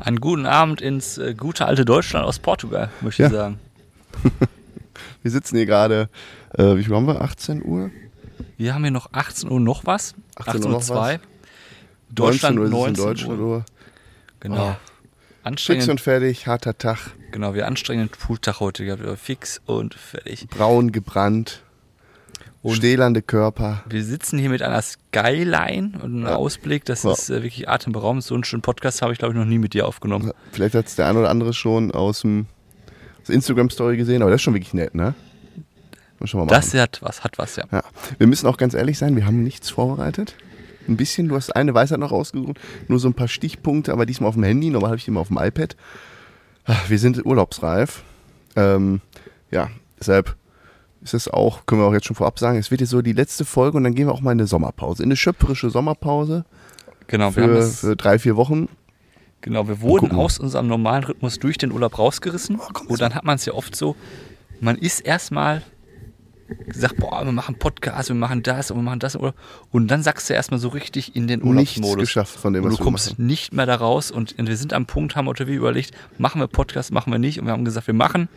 Einen guten Abend ins äh, gute alte Deutschland aus Portugal, möchte Ja. ich sagen. Wir sitzen hier gerade, äh, wie viel haben wir? 18 Uhr? Wir haben hier noch 18 Uhr noch was. 18 Uhr noch 18.02 was. Deutschland 19 Uhr ist es 19 in Deutschland Uhr. Uhr. Genau. Oh. Fix und fertig, harter Tag. genau, wir anstrengenden Pooltag heute gehabt. Fix und fertig. Braun gebrannt. Und- stählernde Körper. Wir sitzen hier mit einer Skyline und einem Ja. Ausblick. Das Ja. ist äh, wirklich atemberaubend. So einen schönen Podcast habe ich, glaube ich, noch nie mit dir aufgenommen. Vielleicht hat es der ein oder andere schon aus dem Instagram-Story gesehen, aber das ist schon wirklich nett, ne? Das hat was, hat was, ja. Ja. Wir müssen auch ganz ehrlich sein, wir haben nichts vorbereitet. Ein bisschen, du hast eine Weisheit noch rausgesucht, nur so ein paar Stichpunkte, aber diesmal auf dem Handy, normal habe ich die immer auf dem iPad. Ah, Wir sind urlaubsreif. Ähm, ja, deshalb ist es auch, können wir auch jetzt schon vorab sagen, es wird jetzt so die letzte Folge und dann gehen wir auch mal in eine Sommerpause, in eine schöpferische Sommerpause Genau, wir, haben für, das, für drei, vier Wochen. genau, wir wurden aus unserem normalen Rhythmus durch den Urlaub rausgerissen. Oh, und dann hat man es ja oft so, man ist erstmal gesagt, boah, wir machen Podcast, wir machen das und wir machen das. Und und dann sagst du erstmal so richtig in den Nichts Urlaubsmodus. geschafft von dem, Und was du wir kommst machen. nicht mehr da raus und wir sind am Punkt, haben wir überlegt, machen wir Podcast, machen wir nicht. Und wir haben gesagt, wir machen.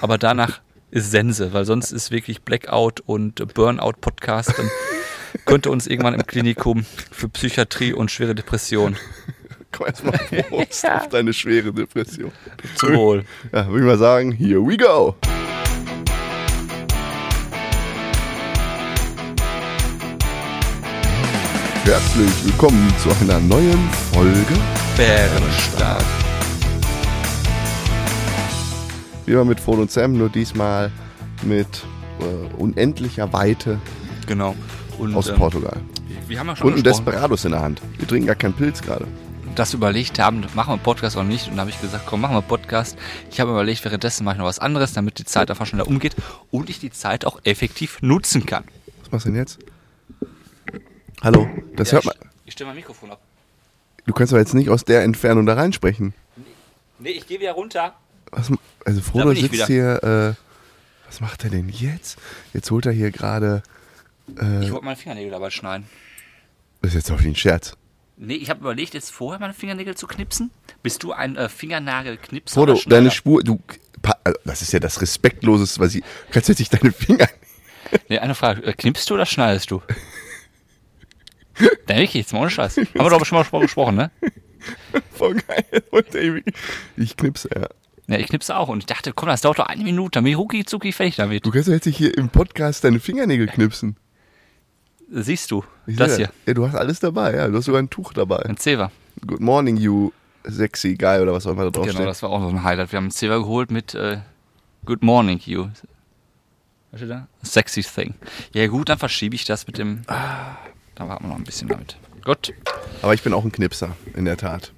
Aber danach ist Sense, weil sonst ist wirklich Blackout und Burnout-Podcast. Dann könnte uns irgendwann im Klinikum für Psychiatrie und schwere Depression Komm erstmal Prost auf deine schwere Depression. zum Wohl. Ja, würde ich mal sagen, here we go. Herzlich willkommen zu einer neuen Folge. Bärenstark. Wieder mit Frodo und Sam, nur diesmal mit äh, unendlicher Weite Genau. Und, aus ähm, Portugal. Wir haben ja schon Und ein Desperados in der Hand. Wir trinken gar keinen Pilz gerade. wir überlegt haben, machen wir Podcast oder nicht. Und da habe ich gesagt, komm, machen wir Podcast. Ich habe überlegt, währenddessen mache ich noch was anderes, damit die Zeit einfach schneller umgeht und ich die Zeit auch effektiv nutzen kann. Was machst du denn jetzt? Hallo, das Ja, hört ich, man. ich stelle mein Mikrofon ab. Du kannst aber jetzt nicht aus der Entfernung da reinsprechen. Nee, ich gehe wieder runter. Was, also Frodo sitzt hier. Äh, was macht er denn jetzt? Jetzt holt er hier gerade. Äh, Ich wollte meine Fingernägel dabei schneiden. das ist jetzt auf den Scherz. Nee, ich habe überlegt, jetzt vorher meine Fingernägel zu knipsen. Bist du ein äh, Fingernagelknipser Frodo, deine Spur. Du, also, das ist ja das Respektloseste, was ich. Kannst du jetzt nicht deine Finger. Nee, eine Frage. Äh, Knippst du oder schneidest du? Nein, wirklich, jetzt mal ohne Scheiß. Haben wir doch schon mal gesprochen, ne? Voll geil. Ich knipse, ja. Ja, ich knipse auch. Und ich dachte, komm, das dauert doch eine Minute. Dann bin ich rucki zucki fertig damit. Du kannst doch jetzt nicht hier im Podcast deine Fingernägel knipsen. Siehst du, Ich das hier. Ja, du hast alles dabei, ja. Du hast sogar ein Tuch dabei. Ein Zewa. Good morning, you sexy guy oder was auch immer da drauf Genau, steht. das war auch noch ein Highlight. Wir haben einen Zewa geholt mit äh, Good Morning, you. Was steht da? Sexy thing. Ja gut, dann verschiebe ich das mit dem... Da warten wir noch ein bisschen damit. Gut. Aber ich bin auch ein Knipser, in der Tat.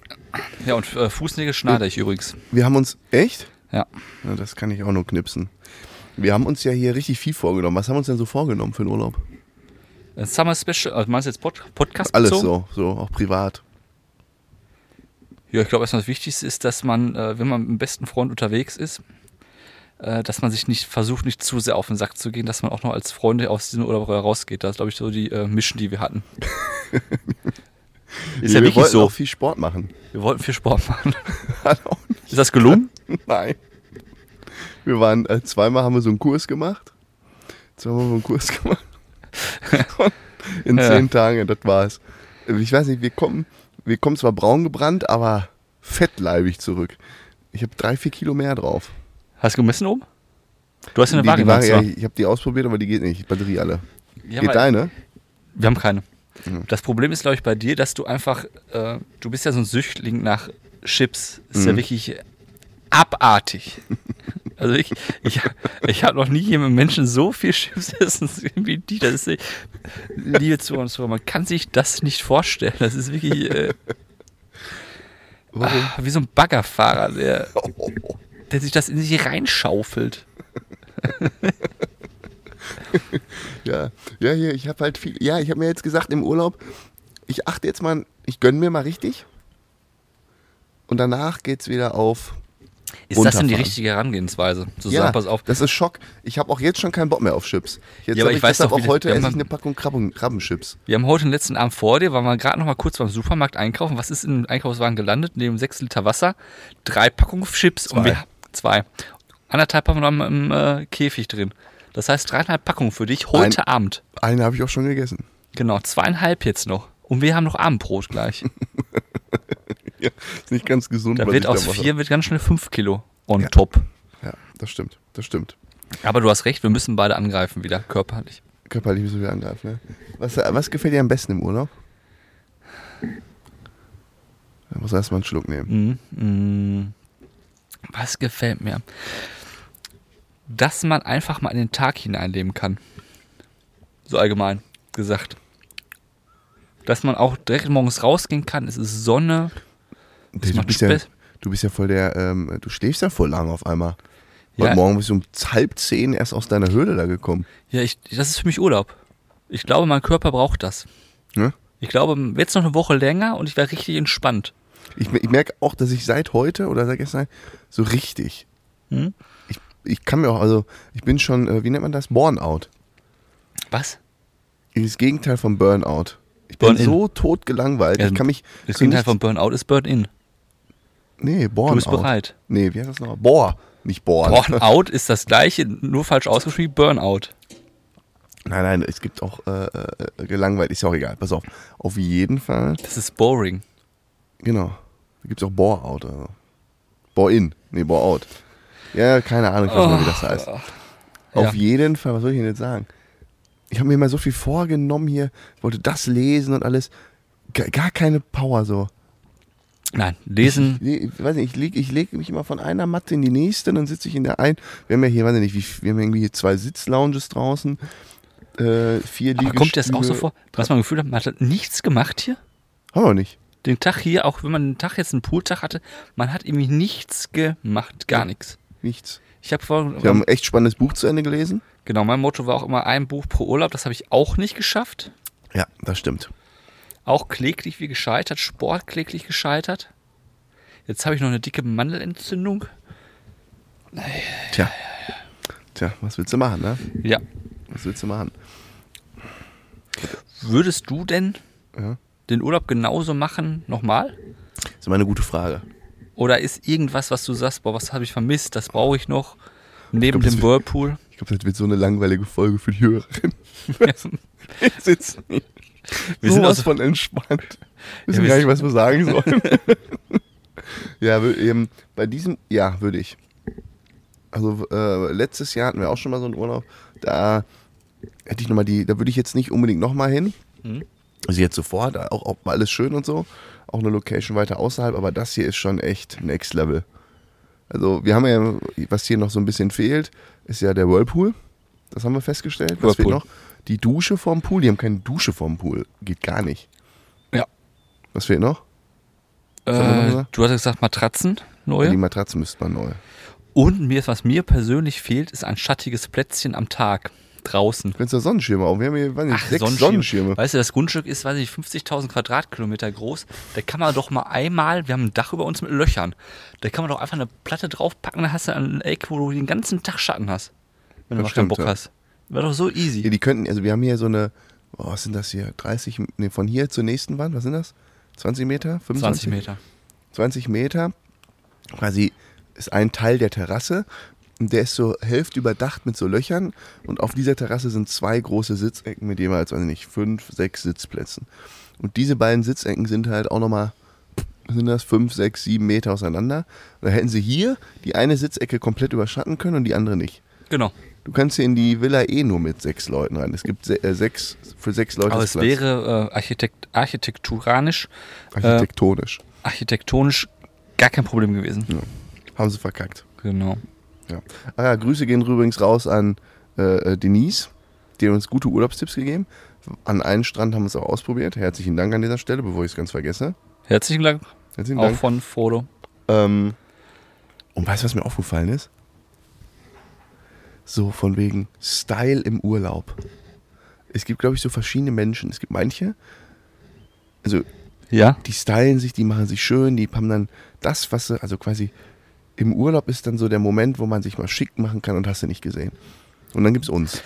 Ja, und äh, Fußnägel schneide ich übrigens. Wir haben uns. Echt? Ja. Ja, das kann ich auch nur knipsen. Wir haben uns ja hier richtig viel vorgenommen. Was haben wir uns denn so vorgenommen für den Urlaub? Ein Summer Special, also meinst du jetzt Pod Podcast Alles so, so, auch privat. Ja, ich glaube, erstmal das Wichtigste ist, dass man, äh, wenn man mit dem besten Freund unterwegs ist, äh, dass man sich nicht versucht, nicht zu sehr auf den Sack zu gehen, dass man auch noch als Freunde aus diesem Urlaub rausgeht. Das ist, glaube ich, so die äh, Mission, die wir hatten. ist ja wir wollten so. auch viel Sport machen. Wir wollten viel Sport machen. Ist das gelungen? Nein. Wir waren, äh, zweimal haben wir so einen Kurs gemacht. Zweimal haben wir einen Kurs gemacht. In Ja. zehn Tagen, das war's. Ich weiß nicht, wir kommen, wir kommen zwar braun gebrannt, aber fettleibig zurück. Ich habe drei, vier Kilo mehr drauf. Hast du gemessen oben? Du hast ja eine die, Waage die Waage, ja, ich habe die ausprobiert, aber die geht nicht. Batterie alle. ja, geht deine? Wir haben keine. Mhm. Das Problem ist, glaube ich, bei dir, dass du einfach, äh, du bist ja so ein Süchtling nach Chips. Ist ja Mhm. wirklich abartig. Also ich, ich, ich habe noch nie jemanden Menschen so viel Chips essen wie die. Das ist, liebe Zuhörer und Zuhörer, man kann sich das nicht vorstellen. Das ist wirklich äh, Warum? ah, wie so ein Baggerfahrer, der, der sich das in sich reinschaufelt. Ja, ja, hier, ich habe halt viel. Ja, ich habe mir jetzt gesagt im Urlaub, ich achte jetzt mal, ich gönne mir mal richtig. Und danach geht's wieder auf. Ist das denn die richtige Herangehensweise? Zu Ja, sagen, pass auf, das ist Schock. Ich habe auch jetzt schon keinen Bock mehr auf Chips. Jetzt Ja, aber ich weiß doch, auch heute wir esse haben ich mal- eine Packung Krabben, Krabbenchips. wir haben heute den letzten Abend vor dir, waren wir gerade noch mal kurz beim Supermarkt einkaufen. Was ist im Einkaufswagen gelandet? Neben 6 Liter Wasser, drei Packungen Chips und Zwei. wir zwei. Anderthalb haben wir noch im äh, Käfig drin. Das heißt dreieinhalb Packungen für dich heute Abend. Eine habe ich auch schon gegessen. Genau, zweieinhalb jetzt noch. Und wir haben noch Abendbrot gleich. Ja, ist nicht ganz gesund. Da wird aus mache. vier wird ganz schnell fünf Kilo on Ja. top. Ja, das stimmt. Das stimmt. Aber du hast recht, wir müssen beide angreifen wieder, körperlich. Körperlich müssen wir angreifen. Ne? Was, was gefällt dir am besten im Urlaub? Da muss erstmal einen Schluck nehmen. Mm, mm. Was gefällt mir? Dass man einfach mal in den Tag hineinleben kann. So allgemein gesagt. Dass man auch direkt morgens rausgehen kann, es ist Sonne. Du, macht bist ja, Spaß. du bist ja voll der, ähm, du schläfst ja voll lang auf einmal. Ja. Heute Morgen bist du um halb zehn erst aus deiner Höhle da gekommen. Ja, ich, das ist für mich Urlaub. Ich glaube, mein Körper braucht das. Ne? Ich glaube, jetzt noch eine Woche länger und ich wäre richtig entspannt. Ich, ich merke auch, dass ich seit heute oder seit gestern so richtig, Hm? Ich, kann mir auch, also ich bin schon, äh, wie nennt man das? Burnout. Was? Das Gegenteil von Burnout. Ich bin Burn-in. so tot gelangweilt. Ja, ich kann mich. Das Gegenteil von Burnout ist Burn-in. Nee, Burnout. Du bist bereit. Nee, wie heißt das noch? Bohr. Nicht Born. Burnout ist das gleiche, nur falsch ausgeschrieben, Burnout. Nein, nein, es gibt auch äh, äh, gelangweilt. Ist ja auch egal. Pass auf. Auf jeden Fall. Das ist boring. Genau. Da gibt es auch Bore-out. Also. Bore-in. Nee, Bore-out. Ja, keine Ahnung, ich weiß nicht wie das heißt. Ja. Auf jeden Fall, was soll ich denn jetzt sagen? Ich habe mir mal so viel vorgenommen hier, wollte das lesen und alles. Gar, gar keine Power so. Nein, lesen. Ich, ich weiß nicht, ich lege ich leg mich immer von einer Matte in die nächste, dann sitze ich in der einen. Wir haben ja hier, weiß ich nicht, wie, wir haben irgendwie hier zwei Sitzlounges draußen, äh, vier Aber kommt dir das auch so vor? Was man Gefühl hat, man hat nichts gemacht hier? Haben wir nicht. Den Tag hier, auch wenn man den Tag jetzt einen Pooltag hatte, man hat irgendwie nichts gemacht, gar nichts. Nichts. Ich habe vor, Wir haben ein echt spannendes Buch zu Ende gelesen. genau, mein Motto war auch immer ein Buch pro Urlaub, das habe ich auch nicht geschafft. Ja, das stimmt. Auch kläglich wie gescheitert, Sport kläglich gescheitert. Jetzt habe ich noch eine dicke Mandelentzündung. Tja. Tja, was willst du machen, ne? Ja. Was willst du machen? Würdest du denn Ja. den Urlaub genauso machen, nochmal? Das ist immer eine gute Frage. Oder ist irgendwas, was du sagst, boah, was habe ich vermisst, das brauche ich noch, neben glaub, das dem wird- Whirlpool? Ich glaube, das wird so eine langweilige Folge für die Hörerin. Wir sitzen Wir wir sind sind aus- von entspannt. Wissen wir gar nicht, was wir sagen sollen. ja, wür- ähm, bei diesem, ja, würde ich. Also äh, letztes Jahr hatten wir auch schon mal so einen Urlaub. Da hätte ich nochmal die, da würde ich jetzt nicht unbedingt nochmal hin. Mhm. Also jetzt sofort, auch, auch alles schön und so. Auch eine Location weiter außerhalb, aber das hier ist schon echt Next Level. Also wir haben ja, was hier noch so ein bisschen fehlt, ist ja der Whirlpool. Das haben wir festgestellt. Was fehlt Whirlpool. noch? Die Dusche vorm Pool. Die haben keine Dusche vorm Pool. Geht gar nicht. Ja. Was fehlt noch? wir noch Äh, du hast gesagt Matratzen, neue. Die Matratze müsste man neu. Und mir, was mir persönlich fehlt, ist ein schattiges Plätzchen am Tag. Draußen. Du kannst ja Sonnenschirme auf. Wir haben hier nicht, Ach, sechs Sonnenschirm. Sonnenschirme. Weißt du, das Grundstück ist, weiß ich, 50.000 Quadratkilometer groß. Da kann man doch mal einmal, wir haben ein Dach über uns mit Löchern. Da kann man doch einfach eine Platte draufpacken, dann hast du ein Eck, wo du den ganzen Tag Schatten hast. Wenn du Das mal keinen Bock ja. hast. Wäre doch so easy. Ja, die könnten, also wir haben hier so eine, oh, was sind das hier? 30, nee, von hier zur nächsten Wand, was sind das? 20 Meter? 25? 20 Meter. 20 Meter. Quasi ist ein Teil der Terrasse. Und der ist so Hälfte überdacht mit so Löchern. Und auf dieser Terrasse sind zwei große Sitzecken mit jeweils, weiß ich nicht, fünf, sechs Sitzplätzen. Und diese beiden Sitzecken sind halt auch nochmal, sind das fünf, sechs, sieben Meter auseinander. Und da hätten sie hier die eine Sitzecke komplett überschatten können und die andere nicht. Genau. Du kannst hier in die Villa eh nur mit sechs Leuten rein. Es gibt se äh, sechs, für sechs Leute Aber es wäre äh, architekt architektonisch, architektonisch. architektonisch gar kein Problem gewesen. Ja. Haben sie verkackt. Genau. Ja. Ah ja, Grüße gehen übrigens raus an äh, äh, Denise, die uns gute Urlaubstipps gegeben. An einen Strand haben wir es auch ausprobiert. Herzlichen Dank an dieser Stelle, bevor ich es ganz vergesse. Herzlichen Dank Herzlichen auch Dank. von Frodo. Ähm, und weißt du, was mir aufgefallen ist? So von wegen Style im Urlaub. Es gibt, glaube ich, so verschiedene Menschen. Es gibt manche, also Ja. die stylen sich, die machen sich schön, die haben dann das, was sie, also quasi im Urlaub ist dann so der Moment, wo man sich mal schick machen kann und hast du nicht gesehen. Und dann gibt's uns.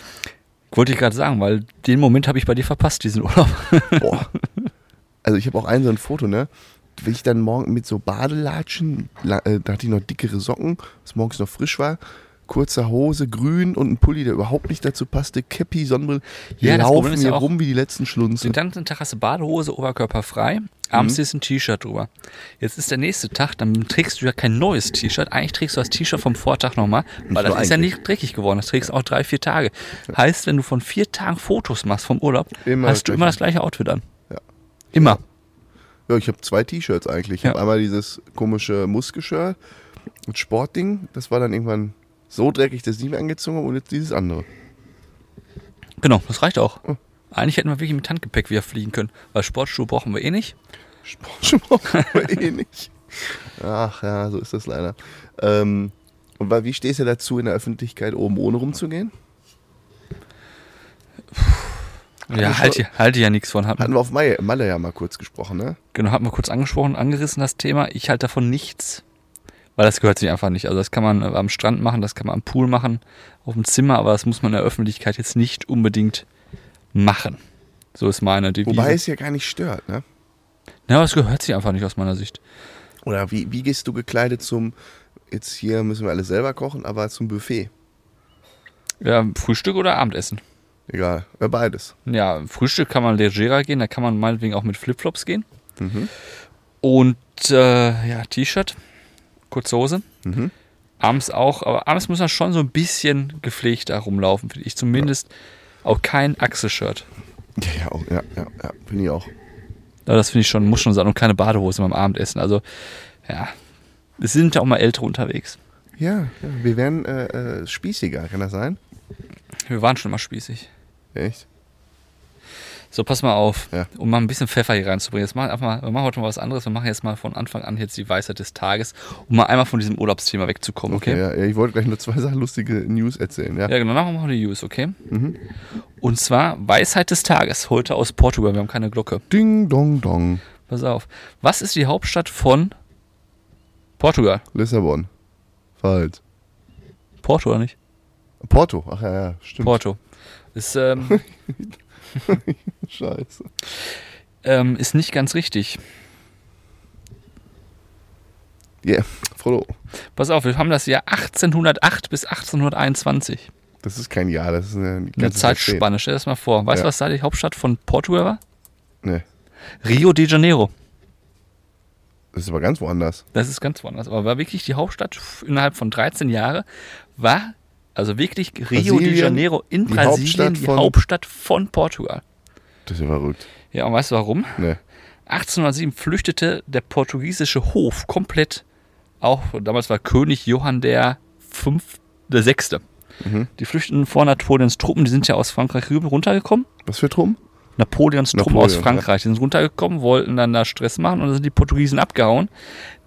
Wollte ich gerade sagen, weil den Moment habe ich bei dir verpasst, diesen Urlaub. Boah. Also ich habe auch ein so ein Foto, ne? Will ich dann morgen mit so Badelatschen, la- äh, da hatte ich noch dickere Socken, was morgens noch frisch war, kurzer Hose, grün und ein Pulli, der überhaupt nicht dazu passte, Käppi, Sonnenbrille. Wir Ja, laufen hier ja rum wie die letzten Schlunze. Den ganzen Tag hast du Badehose, Oberkörper frei. Abends Mhm. ist ein T-Shirt drüber. Jetzt ist der nächste Tag, dann trägst du ja kein neues T-Shirt. Eigentlich trägst du das T-Shirt vom Vortag nochmal, weil das ist ja nicht dreckig geworden. Das trägst du auch drei, vier Tage. Heißt, wenn du von vier Tagen Fotos machst vom Urlaub, Immer hast du immer das gleiche Outfit an. Ja. Immer. Ja, ich habe zwei T-Shirts eigentlich. Ich Ja. habe einmal dieses komische Muskelshirt und Sportding. Das war dann irgendwann so dreckig, ich nicht mehr angezogen habe und jetzt dieses andere. Genau, das reicht auch. Oh. Eigentlich hätten wir wirklich mit Handgepäck wieder fliegen können, weil Sportschuhe brauchen wir eh nicht. Sportsport haben wir eh nicht. Ach ja, so ist das leider. Ähm, und wie stehst du dazu, in der Öffentlichkeit oben ohne rumzugehen? Ja, schon- halt ja nichts von. Hat, Hatten wir auf Malle, Malle ja mal kurz gesprochen, ne? Genau, hat man kurz angesprochen, angerissen das Thema. Ich halte davon nichts, weil das gehört sich einfach nicht. Also das kann man äh, am Strand machen, das kann man am Pool machen, auf dem Zimmer, aber das muss man in der Öffentlichkeit jetzt nicht unbedingt machen. So ist meine Devise. Wobei es ja gar nicht stört, ne? ja, aber es gehört sich einfach nicht aus meiner Sicht. Oder wie, wie gehst du gekleidet zum, jetzt hier müssen wir alles selber kochen, aber zum Buffet? Ja, Frühstück oder Abendessen? Egal, äh, beides. Ja, Frühstück kann man legerer gehen, da kann man meinetwegen auch mit Flipflops gehen. Mhm. Und äh, ja, T-Shirt, kurze Hose. Mhm. Abends auch, aber abends muss man schon so ein bisschen gepflegter rumlaufen, finde ich. Zumindest auch kein Achselshirt. Ja, ja, auch, ja, ja, ja, finde ich auch. Ja, das finde ich schon, muss schon sein. Und keine Badehose beim Abendessen. Also, ja. Es sind ja auch mal Ältere unterwegs. Ja, ja wir werden äh, äh, spießiger, kann das sein? Wir waren schon mal spießig. Echt? So, pass mal auf, Ja. um mal ein bisschen Pfeffer hier reinzubringen. Jetzt machen, wir mal, wir machen heute mal was anderes. Wir machen jetzt mal von Anfang an jetzt die Weisheit des Tages, um mal einmal von diesem Urlaubsthema wegzukommen, okay? Okay, ja, ja, ich wollte gleich nur zwei Sachen lustige News erzählen, ja. Ja, genau, dann machen wir die News, okay? Mhm. Und zwar Weisheit des Tages, heute aus Portugal. Wir haben keine Glocke. Ding, dong, dong. Pass auf. Was ist die Hauptstadt von Portugal? Lissabon. Falsch. Porto oder nicht? Porto, ach ja, ja, stimmt. Porto. Ist, ähm, Scheiße. ähm, ist nicht ganz richtig. Ja, Frodo, Pass auf, wir haben das Jahr 1808 bis 1821. das ist kein Jahr, das ist eine, Eine ganze Zeitspanne, stell dir das mal vor. Weißt du, Ja. was da die Hauptstadt von Portugal war? Nee, Rio de Janeiro. das ist aber ganz woanders. Das ist ganz woanders. Aber war wirklich die Hauptstadt innerhalb von 13 Jahren, war also wirklich Rio de Brasilien, Janeiro in die Brasilien Hauptstadt die von- Hauptstadt von Portugal. Das ist ja verrückt. Ja, und weißt du warum? Nee. 1807 flüchtete der portugiesische Hof komplett. Auch damals war König Johann der Fünf, der Sechste. Mhm. Die flüchteten vor Napoleons Truppen, die sind ja aus Frankreich rüber runtergekommen. Was für Truppen? Napoleons Truppen Napoleon, aus Frankreich, die sind runtergekommen, wollten dann da Stress machen und dann sind die Portugiesen abgehauen.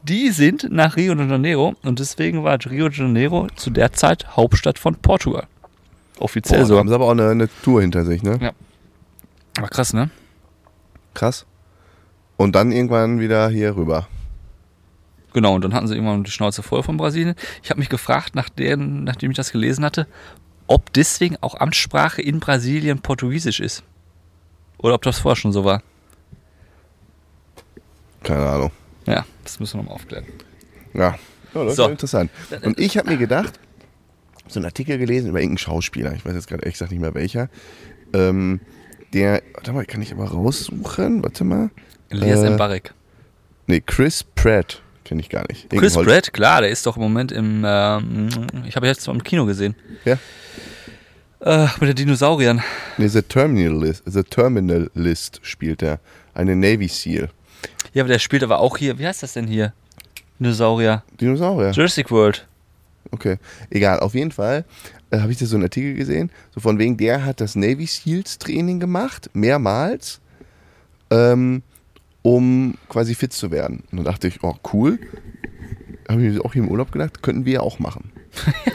Die sind nach Rio de Janeiro und deswegen war Rio de Janeiro zu der Zeit Hauptstadt von Portugal. Offiziell Boah, da so. haben sie aber auch eine, eine Tour hinter sich, ne? Ja. War krass, ne? Krass. Und dann irgendwann wieder hier rüber. Genau, und dann hatten sie irgendwann die Schnauze voll von Brasilien. Ich habe mich gefragt, nach deren, nachdem ich das gelesen hatte, ob deswegen auch Amtssprache in Brasilien Portugiesisch ist. Oder ob das vorher schon so war. Keine Ahnung. Ja, das müssen wir nochmal aufklären. Ja, ja das So. ist interessant. Und ich habe mir gedacht, so einen Artikel gelesen über irgendeinen Schauspieler, ich weiß jetzt gerade ehrlich gesagt nicht mehr welcher, ähm, der, warte mal, kann ich aber raussuchen, warte mal. Elias Äh, Mbarek. Nee, Chris Pratt, kenne ich gar nicht. Irgendein Chris Holz- Pratt, klar, der ist doch im Moment im, ähm, ich habe jetzt mal im Kino gesehen. Ja. Äh, mit den Dinosauriern. Nee, The Terminalist, The Terminalist spielt er, eine Navy Seal. Ja, aber der spielt aber auch hier, wie heißt das denn hier? Dinosaurier. Dinosaurier. Jurassic World. Okay, egal. Auf jeden Fall äh, habe ich da so einen Artikel gesehen, so von wegen, der hat das Navy Seals Training gemacht, mehrmals, ähm, um quasi fit zu werden. Und dann dachte ich, oh cool, habe ich mir auch hier im Urlaub gedacht, könnten wir ja auch machen.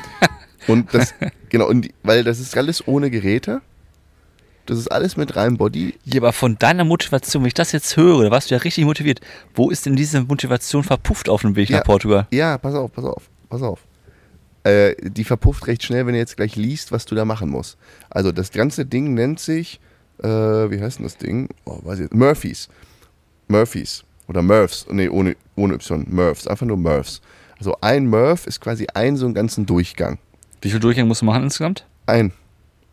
und das, genau, und die, weil das ist alles ohne Geräte. Das ist alles mit reinem Body. Ja, aber von deiner Motivation, wenn ich das jetzt höre, da warst du ja richtig motiviert. Wo ist denn diese Motivation verpufft auf dem Weg Ja. nach Portugal? Ja, pass auf, pass auf. pass auf. Äh, die verpufft recht schnell, wenn du jetzt gleich liest, was du da machen musst. Also das ganze Ding nennt sich, äh, wie heißt denn das Ding? Oh, weiß ich, Murphys. Murphys. Oder Murphs. Nee, ohne, ohne Y. Murphs. Einfach nur Murphs. Also ein Murph ist quasi ein so einen ganzen Durchgang. Wie viel Durchgänge musst du machen insgesamt? Ein.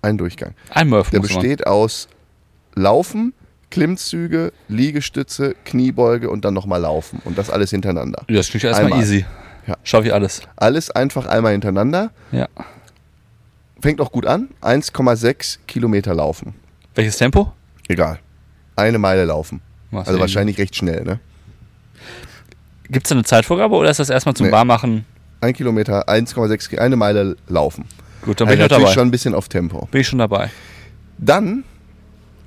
Ein Durchgang. Ein Murph Der besteht aus Laufen, Klimmzüge, Liegestütze, Kniebeuge und dann nochmal Laufen. Und das alles hintereinander. Ja, das klingt erstmal Einmal. easy. Ja. Schaffe ich alles. Alles einfach einmal hintereinander. Ja. Fängt auch gut an. 1,6 Kilometer laufen. Welches Tempo? Egal. Eine Meile laufen. Machst Also wahrscheinlich recht schnell, ne? Gibt es da eine Zeitvorgabe oder ist das erstmal zum Nee. Warmmachen? Ein Kilometer, 1,6 Ki- eine Meile laufen. Gut, dann bin Also ich natürlich dabei. schon ein bisschen auf Tempo. Bin ich schon dabei. Dann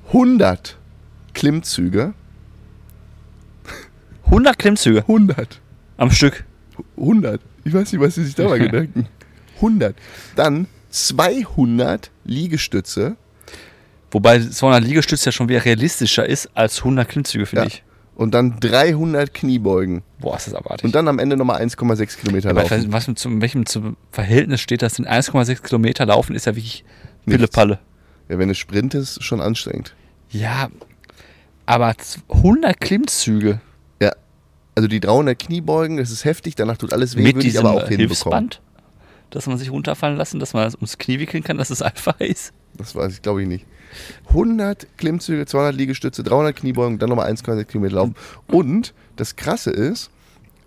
100 Klimmzüge. 100 Klimmzüge 100. am Stück. 100. Ich weiß nicht, was sie sich dabei gedenken. 100. Dann 200 Liegestütze. Wobei 200 Liegestütze ja schon wieder realistischer ist als 100 Klimmzüge, finde Ja. ich. Und dann 300 Kniebeugen. Boah, ist das abartig. Und dann am Ende nochmal 1,6 Kilometer Aber laufen. was zum, welchem zum Verhältnis steht das? In 1,6 Kilometer laufen ist ja wirklich Pille-Palle. Ja, wenn du sprintest, schon anstrengend. Ja, aber z- 100 Klimmzüge Ja. Also die 300 Kniebeugen, das ist heftig, danach tut alles weh, mit würde ich aber auch hinbekommen. Dass man sich runterfallen lassen, dass man das ums Knie wickeln kann, dass es einfach ist. Das weiß ich, glaube ich nicht. 100 Klimmzüge, 200 Liegestütze, 300 Kniebeugen, dann nochmal 1,6 Kilometer laufen. Und das Krasse ist,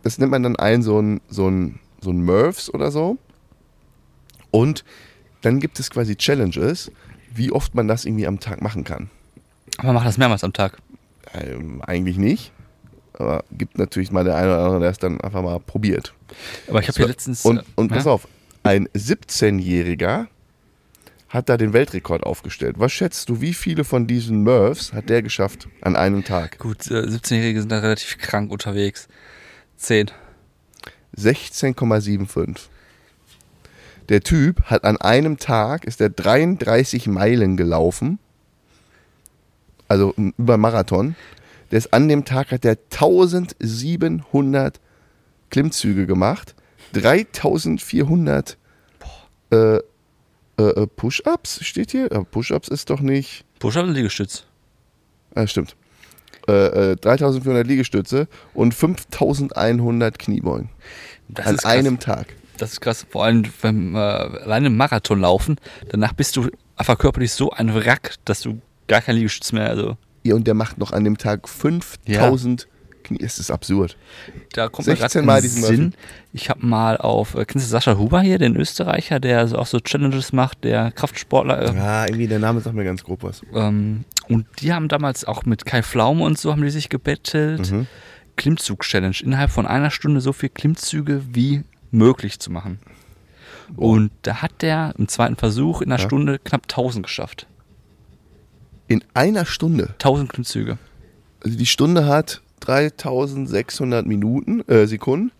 das nennt man dann ein so ein, so ein, so ein Murphs oder so. Und dann gibt es quasi Challenges, wie oft man das irgendwie am Tag machen kann. Aber man macht das mehrmals am Tag. Ähm, eigentlich nicht. Aber gibt natürlich mal der eine oder andere, der es dann einfach mal probiert. Aber ich habe So, hier letztens. Und, äh, und pass ja? auf, ein 17-Jähriger hat da den Weltrekord aufgestellt. Was schätzt du, wie viele von diesen Murphs hat der geschafft an einem Tag? Gut, äh, 17-Jährige sind da relativ krank unterwegs. 10. 16,75. Der Typ hat an einem Tag, ist der 33 Meilen gelaufen. Also über Marathon. Der ist an dem Tag hat der 1700 Klimmzüge gemacht. 3400 äh, äh, äh, Push-Ups steht hier. Aber Push-Ups ist doch nicht. Push-Up und Liegestütz. Ah, stimmt. Äh, äh, 3400 Liegestütze und 5100 Kniebeugen. Das an einem Tag. Das ist krass. Vor allem beim äh, alleine im Marathon laufen, danach bist du einfach körperlich so ein Wrack, dass du gar kein Liegestütz mehr. Also Ja, und der macht noch an dem Tag 5000 Knie. Es ist absurd. da kommt 16 mir Mal gerade diesen Sinn. Ich habe mal auf, äh, kennst du Sascha Huber hier, den Österreicher, der so auch so Challenges macht, der Kraftsportler. Äh, Ja, irgendwie der Name sagt mir ganz grob was. ähm, und die haben damals auch mit Kai Pflaume und so haben die sich gebettelt. Mhm. Klimmzug-Challenge. Innerhalb von einer Stunde so viel Klimmzüge wie möglich zu machen. Und da hat der im zweiten Versuch in einer Ja. Stunde knapp 1000 geschafft. In einer Stunde. 1000 Klimmzüge. Also die Stunde hat 3600 Minuten, äh, Sekunden.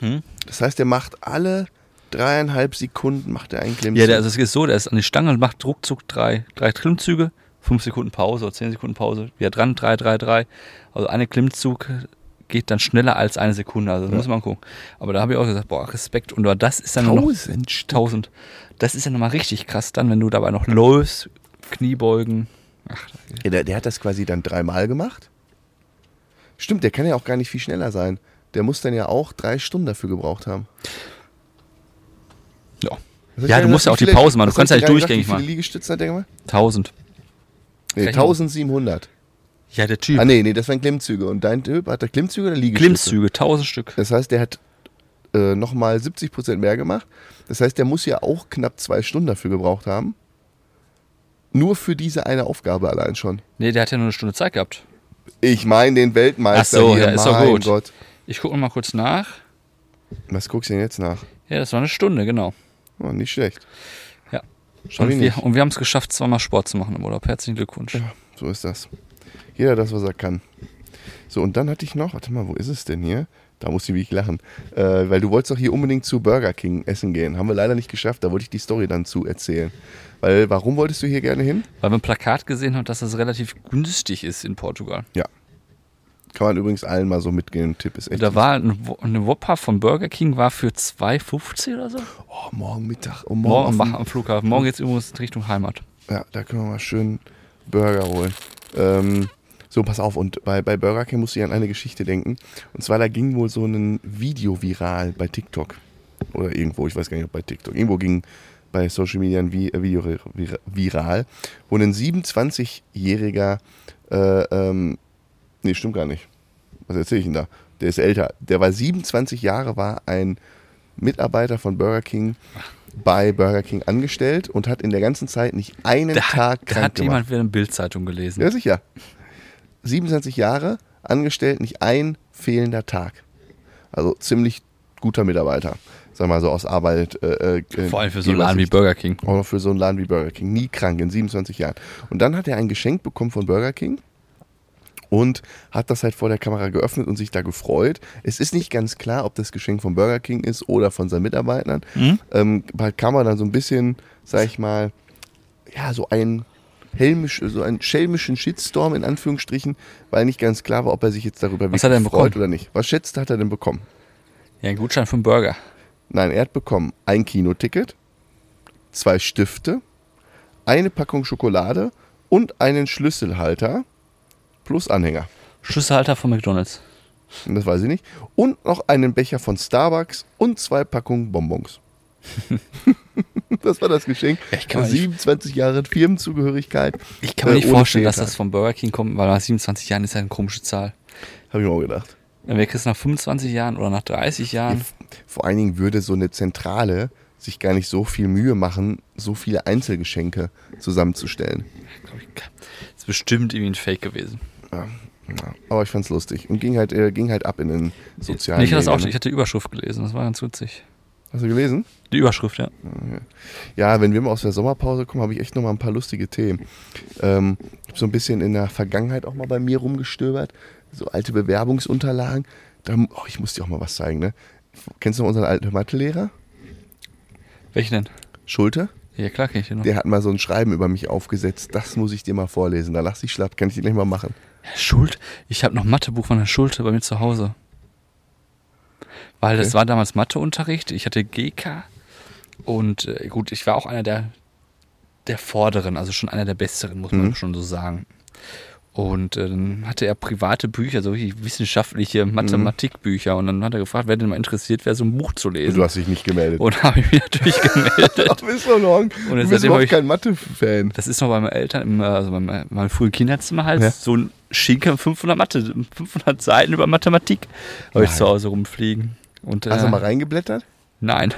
Hm. Das heißt, er macht alle dreieinhalb Sekunden macht er einen Klimmzug. Ja, der, also es ist so, der ist an die Stange und macht ruckzuck drei, drei Klimmzüge, fünf Sekunden Pause oder zehn Sekunden Pause, wieder dran, drei, drei, drei. Also eine Klimmzug geht dann schneller als eine Sekunde, also das Ja. muss man gucken. Aber da habe ich auch gesagt, boah, Respekt. Und das ist dann noch 1000 Stück. 1000. Das ist ja nochmal richtig krass dann, wenn du dabei noch läufst, Kniebeugen. Ach, Ja, der, der hat das quasi dann dreimal gemacht. Stimmt, der kann ja auch gar nicht viel schneller sein. Der muss dann ja auch drei Stunden dafür gebraucht haben. ja. Ja, du musst ja auch die Pause machen. Du kannst ja nicht durchgängig gesagt, Wie machen. viele Liegestützen hat der gemacht? 1000. Nee, Rechnen wir. 1700. Ja, der Typ. Ah, nee, nee, das waren Klimmzüge. Und dein Typ hat der Klimmzüge oder Liegestütze? Klimmzüge, 1000 Stück. Das heißt, der hat äh, nochmal 70 Prozent mehr gemacht. Das heißt, der muss ja auch knapp zwei Stunden dafür gebraucht haben. Nur für diese eine Aufgabe allein schon. Nee, der hat ja nur eine Stunde Zeit gehabt. Ich meine den Weltmeister Ach so, hier. ja, ist doch gut. Gott. Ich gucke mal kurz nach. Was guckst du denn jetzt nach? Ja, das war eine Stunde, genau. Oh, nicht schlecht. Ja. Schau Und wir, und wir haben es geschafft, zweimal Sport zu machen im Urlaub. Herzlichen Glückwunsch. Ja, so ist das. Jeder das, was er kann. So, und dann hatte ich noch, warte mal, wo ist es denn hier? Da muss ich wirklich lachen. Äh, weil du wolltest doch hier unbedingt zu Burger King essen gehen. Haben wir leider nicht geschafft. Da wollte ich die Story dann zu erzählen. Weil, warum wolltest du hier gerne hin? Weil wir ein Plakat gesehen haben, dass das relativ günstig ist in Portugal. Kann man übrigens allen mal so mitgehen. Tipp ist echt. Da war ein, eine Whopper von Burger King war für 2,50 oder so. oh, morgen Mittag. Oh, Morgen morgen am, Flughafen. Morgen geht's übrigens in Richtung Heimat. Ja, da können wir mal schön Burger holen. Ähm, so, pass auf. Und bei, bei Burger King musste ich an eine Geschichte denken. Und zwar, da ging wohl so ein Video viral bei TikTok. Oder irgendwo, ich weiß gar nicht, ob bei TikTok. Irgendwo ging bei Social Media ein äh, Video vir- viral, wo ein 27-jähriger, äh, ähm, nee, stimmt gar nicht. Was erzähle ich denn da? Der ist älter. Der war 27 Jahre, war ein Mitarbeiter von Burger King bei Burger King angestellt und hat in der ganzen Zeit nicht einen Da Tag hat, da krank hat gemacht. jemand wieder eine Bildzeitung gelesen. Ja, sicher. 27 Jahre angestellt, nicht ein fehlender Tag. Also ziemlich guter Mitarbeiter. Sag mal so aus Arbeit. Äh, äh, Vor allem für so einen Laden wie Burger King. Auch für so einen Laden wie Burger King. Nie krank in 27 Jahren. Und dann hat er ein Geschenk bekommen von Burger King und hat das halt vor der Kamera geöffnet und sich da gefreut. Es ist nicht ganz klar, ob das Geschenk von Burger King ist oder von seinen Mitarbeitern. Mhm. Ähm, kam er dann so ein bisschen, sag ich mal, ja, so ein helmisch, so einen schelmischen Shitstorm in Anführungsstrichen, weil nicht ganz klar war, ob er sich jetzt darüber Was hat er denn freut bekommen? oder nicht. Was schätzt hat er denn bekommen? Ja, ein Gutschein für einen Burger. Nein, er hat bekommen ein Kinoticket, zwei Stifte, eine Packung Schokolade und einen Schlüsselhalter plus Anhänger. Schlüsselhalter von McDonalds. Das weiß ich nicht. Und noch einen Becher von Starbucks und zwei Packungen Bonbons. das war das Geschenk. Ja, ich kann mir 27 Jahre Firmenzugehörigkeit. Ich kann mir Äh, nicht ohne vorstellen, dass das von Burger King kommt, weil nach 27 Jahren ist ja eine komische Zahl. Habe ich mir auch gedacht. Wenn wir kriegst nach 25 Jahren oder nach 30 Jahren. Vor allen Dingen würde so eine Zentrale sich gar nicht so viel Mühe machen, so viele Einzelgeschenke zusammenzustellen. ich, ist bestimmt irgendwie ein Fake gewesen. Ja, ja. Aber ich fand's lustig und ging halt, äh, ging halt ab in den sozialen Nee, ich hatte das auch, Medien, ich hatte die Überschrift gelesen, das war ganz witzig. Hast du gelesen? Die Überschrift, ja. Ja, wenn wir mal aus der Sommerpause kommen, habe ich echt noch mal ein paar lustige Themen. Ähm, ich habe so ein bisschen in der Vergangenheit auch mal bei mir rumgestöbert, so alte Bewerbungsunterlagen. Da, oh, ich muss dir auch mal was zeigen, ne? Kennst du noch unseren alten Mathelehrer? Welchen denn? Schulte? Ja, klar kenn ich den noch. Der hat mal so ein Schreiben über mich aufgesetzt. Das muss ich dir mal vorlesen. Da lass dich schlapp. Kann ich dir gleich mal machen. Herr Schult, ich habe noch ein Mathebuch von Herrn Schulte bei mir zu Hause. Weil das Okay. war damals Matheunterricht, ich hatte GK und äh, gut, ich war auch einer der, der Vorderen, also schon einer der Besseren, muss man Mhm. schon so sagen. Und äh, dann hatte er private Bücher, so wissenschaftliche Mathematikbücher. Und dann hat er gefragt, wer denn mal interessiert wäre, so ein Buch zu lesen. Du hast dich nicht gemeldet. Und habe ich mich natürlich gemeldet. Ach, bist du noch? Und Du bist überhaupt kein Mathe-Fan. Das ist noch bei meinen Eltern, im, äh, also bei meinem, meinem frühen Kinderzimmer halt, Ja. so ein Schinken 500 Mathe, 500 Seiten über Mathematik habe ich zu Hause rumfliegen. Und, äh, Hast du mal reingeblättert? Nein,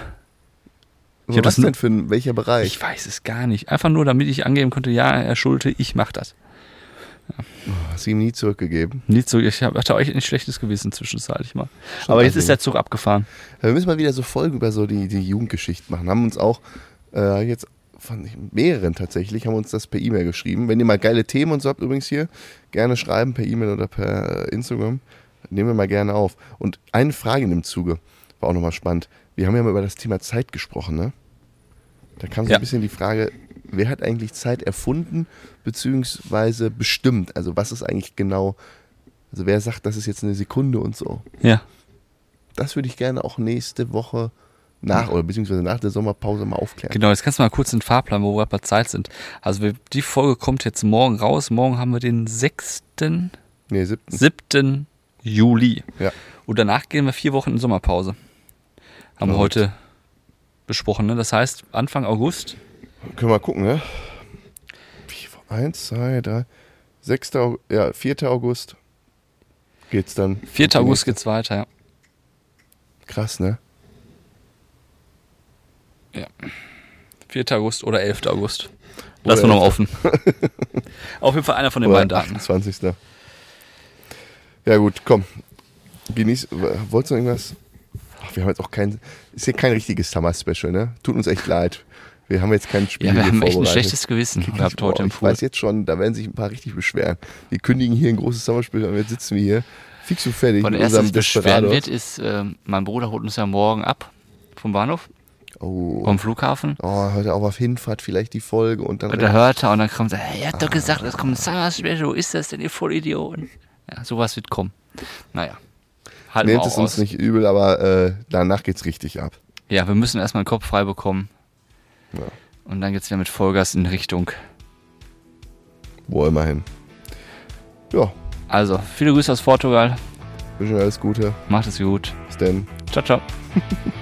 So, hab was das denn für ein, welcher Bereich? ich weiß es gar nicht. Einfach nur, damit ich angeben konnte, ja, Herr Schulte, ich mach das. Hast du ihm nie zurückgegeben. Nicht so, ich hatte euch ein schlechtes Gewissen zwischenzeitlich mal. Aber jetzt ist der Zug abgefahren. Wir müssen mal wieder so Folgen über so die, die Jugendgeschichten machen. Haben uns auch äh, jetzt von mehreren tatsächlich, haben uns das per E-Mail geschrieben. Wenn ihr mal geile Themen und so habt übrigens hier, gerne schreiben per E-Mail oder per äh, Instagram. Nehmen wir mal gerne auf. Und eine Frage in dem Zuge war auch nochmal spannend. Wir haben ja mal über das Thema Zeit gesprochen, ne? Da kam so Ja. ein bisschen die Frage, wer hat eigentlich Zeit erfunden beziehungsweise bestimmt? Also was ist eigentlich genau, also wer sagt, das ist jetzt eine Sekunde und so? Ja. Das würde ich gerne auch nächste Woche nach oder beziehungsweise nach der Sommerpause mal aufklären. Genau, jetzt kannst du mal kurz den Fahrplan, wo wir bei Zeit sind. Also wir, die Folge kommt jetzt morgen raus. Morgen haben wir den 6. Nee, siebten. 7. Juli. Ja. Und danach gehen wir vier Wochen in Sommerpause. Haben wir heute besprochen. Ne? Das heißt, Anfang August. Können wir mal gucken, ne? Wie, Eins, zwei, drei, 6. Au- ja, 4. August geht's dann. 4. Die August geht's weiter, ja. Krass, ne? 4. August oder 11. August. Lassen wir noch 11.. offen. Auf jeden Fall einer von den Oder beiden Daten. 28. Ja gut, komm. Genieß. Wolltest du noch irgendwas? Ach, wir haben jetzt auch kein. Ist hier kein richtiges Summer-Special, ne? Tut uns echt leid. Wir haben jetzt kein Spiel Ja, wir haben echt ein schlechtes Gewissen gehabt heute im ich Pool. weiß jetzt schon, da werden sich ein paar richtig beschweren. Wir kündigen hier ein großes Sommerspiel und jetzt sitzen wir hier fix und fertig Von unserem beschweren wird, ist, ähm, mein Bruder holt uns ja morgen ab vom Bahnhof, Oh. vom Flughafen. oh, heute auch auf Hinfahrt vielleicht die Folge und dann. Und da hört er und dann kommt er, hey, ihr habt doch gesagt, es kommt ein Summer wo ist das denn, ihr Vollidioten? Ja, sowas wird kommen. Naja. Halten Nehmt es uns aus. nicht übel, aber äh, danach geht's richtig ab. Ja, wir müssen erstmal den Kopf frei bekommen. Ja. Und dann geht's wieder mit Vollgas in Richtung. Wo immerhin. Ja, Also, viele Grüße aus Portugal. wünsche euch alles Gute. Macht es gut. Bis denn. Ciao, ciao.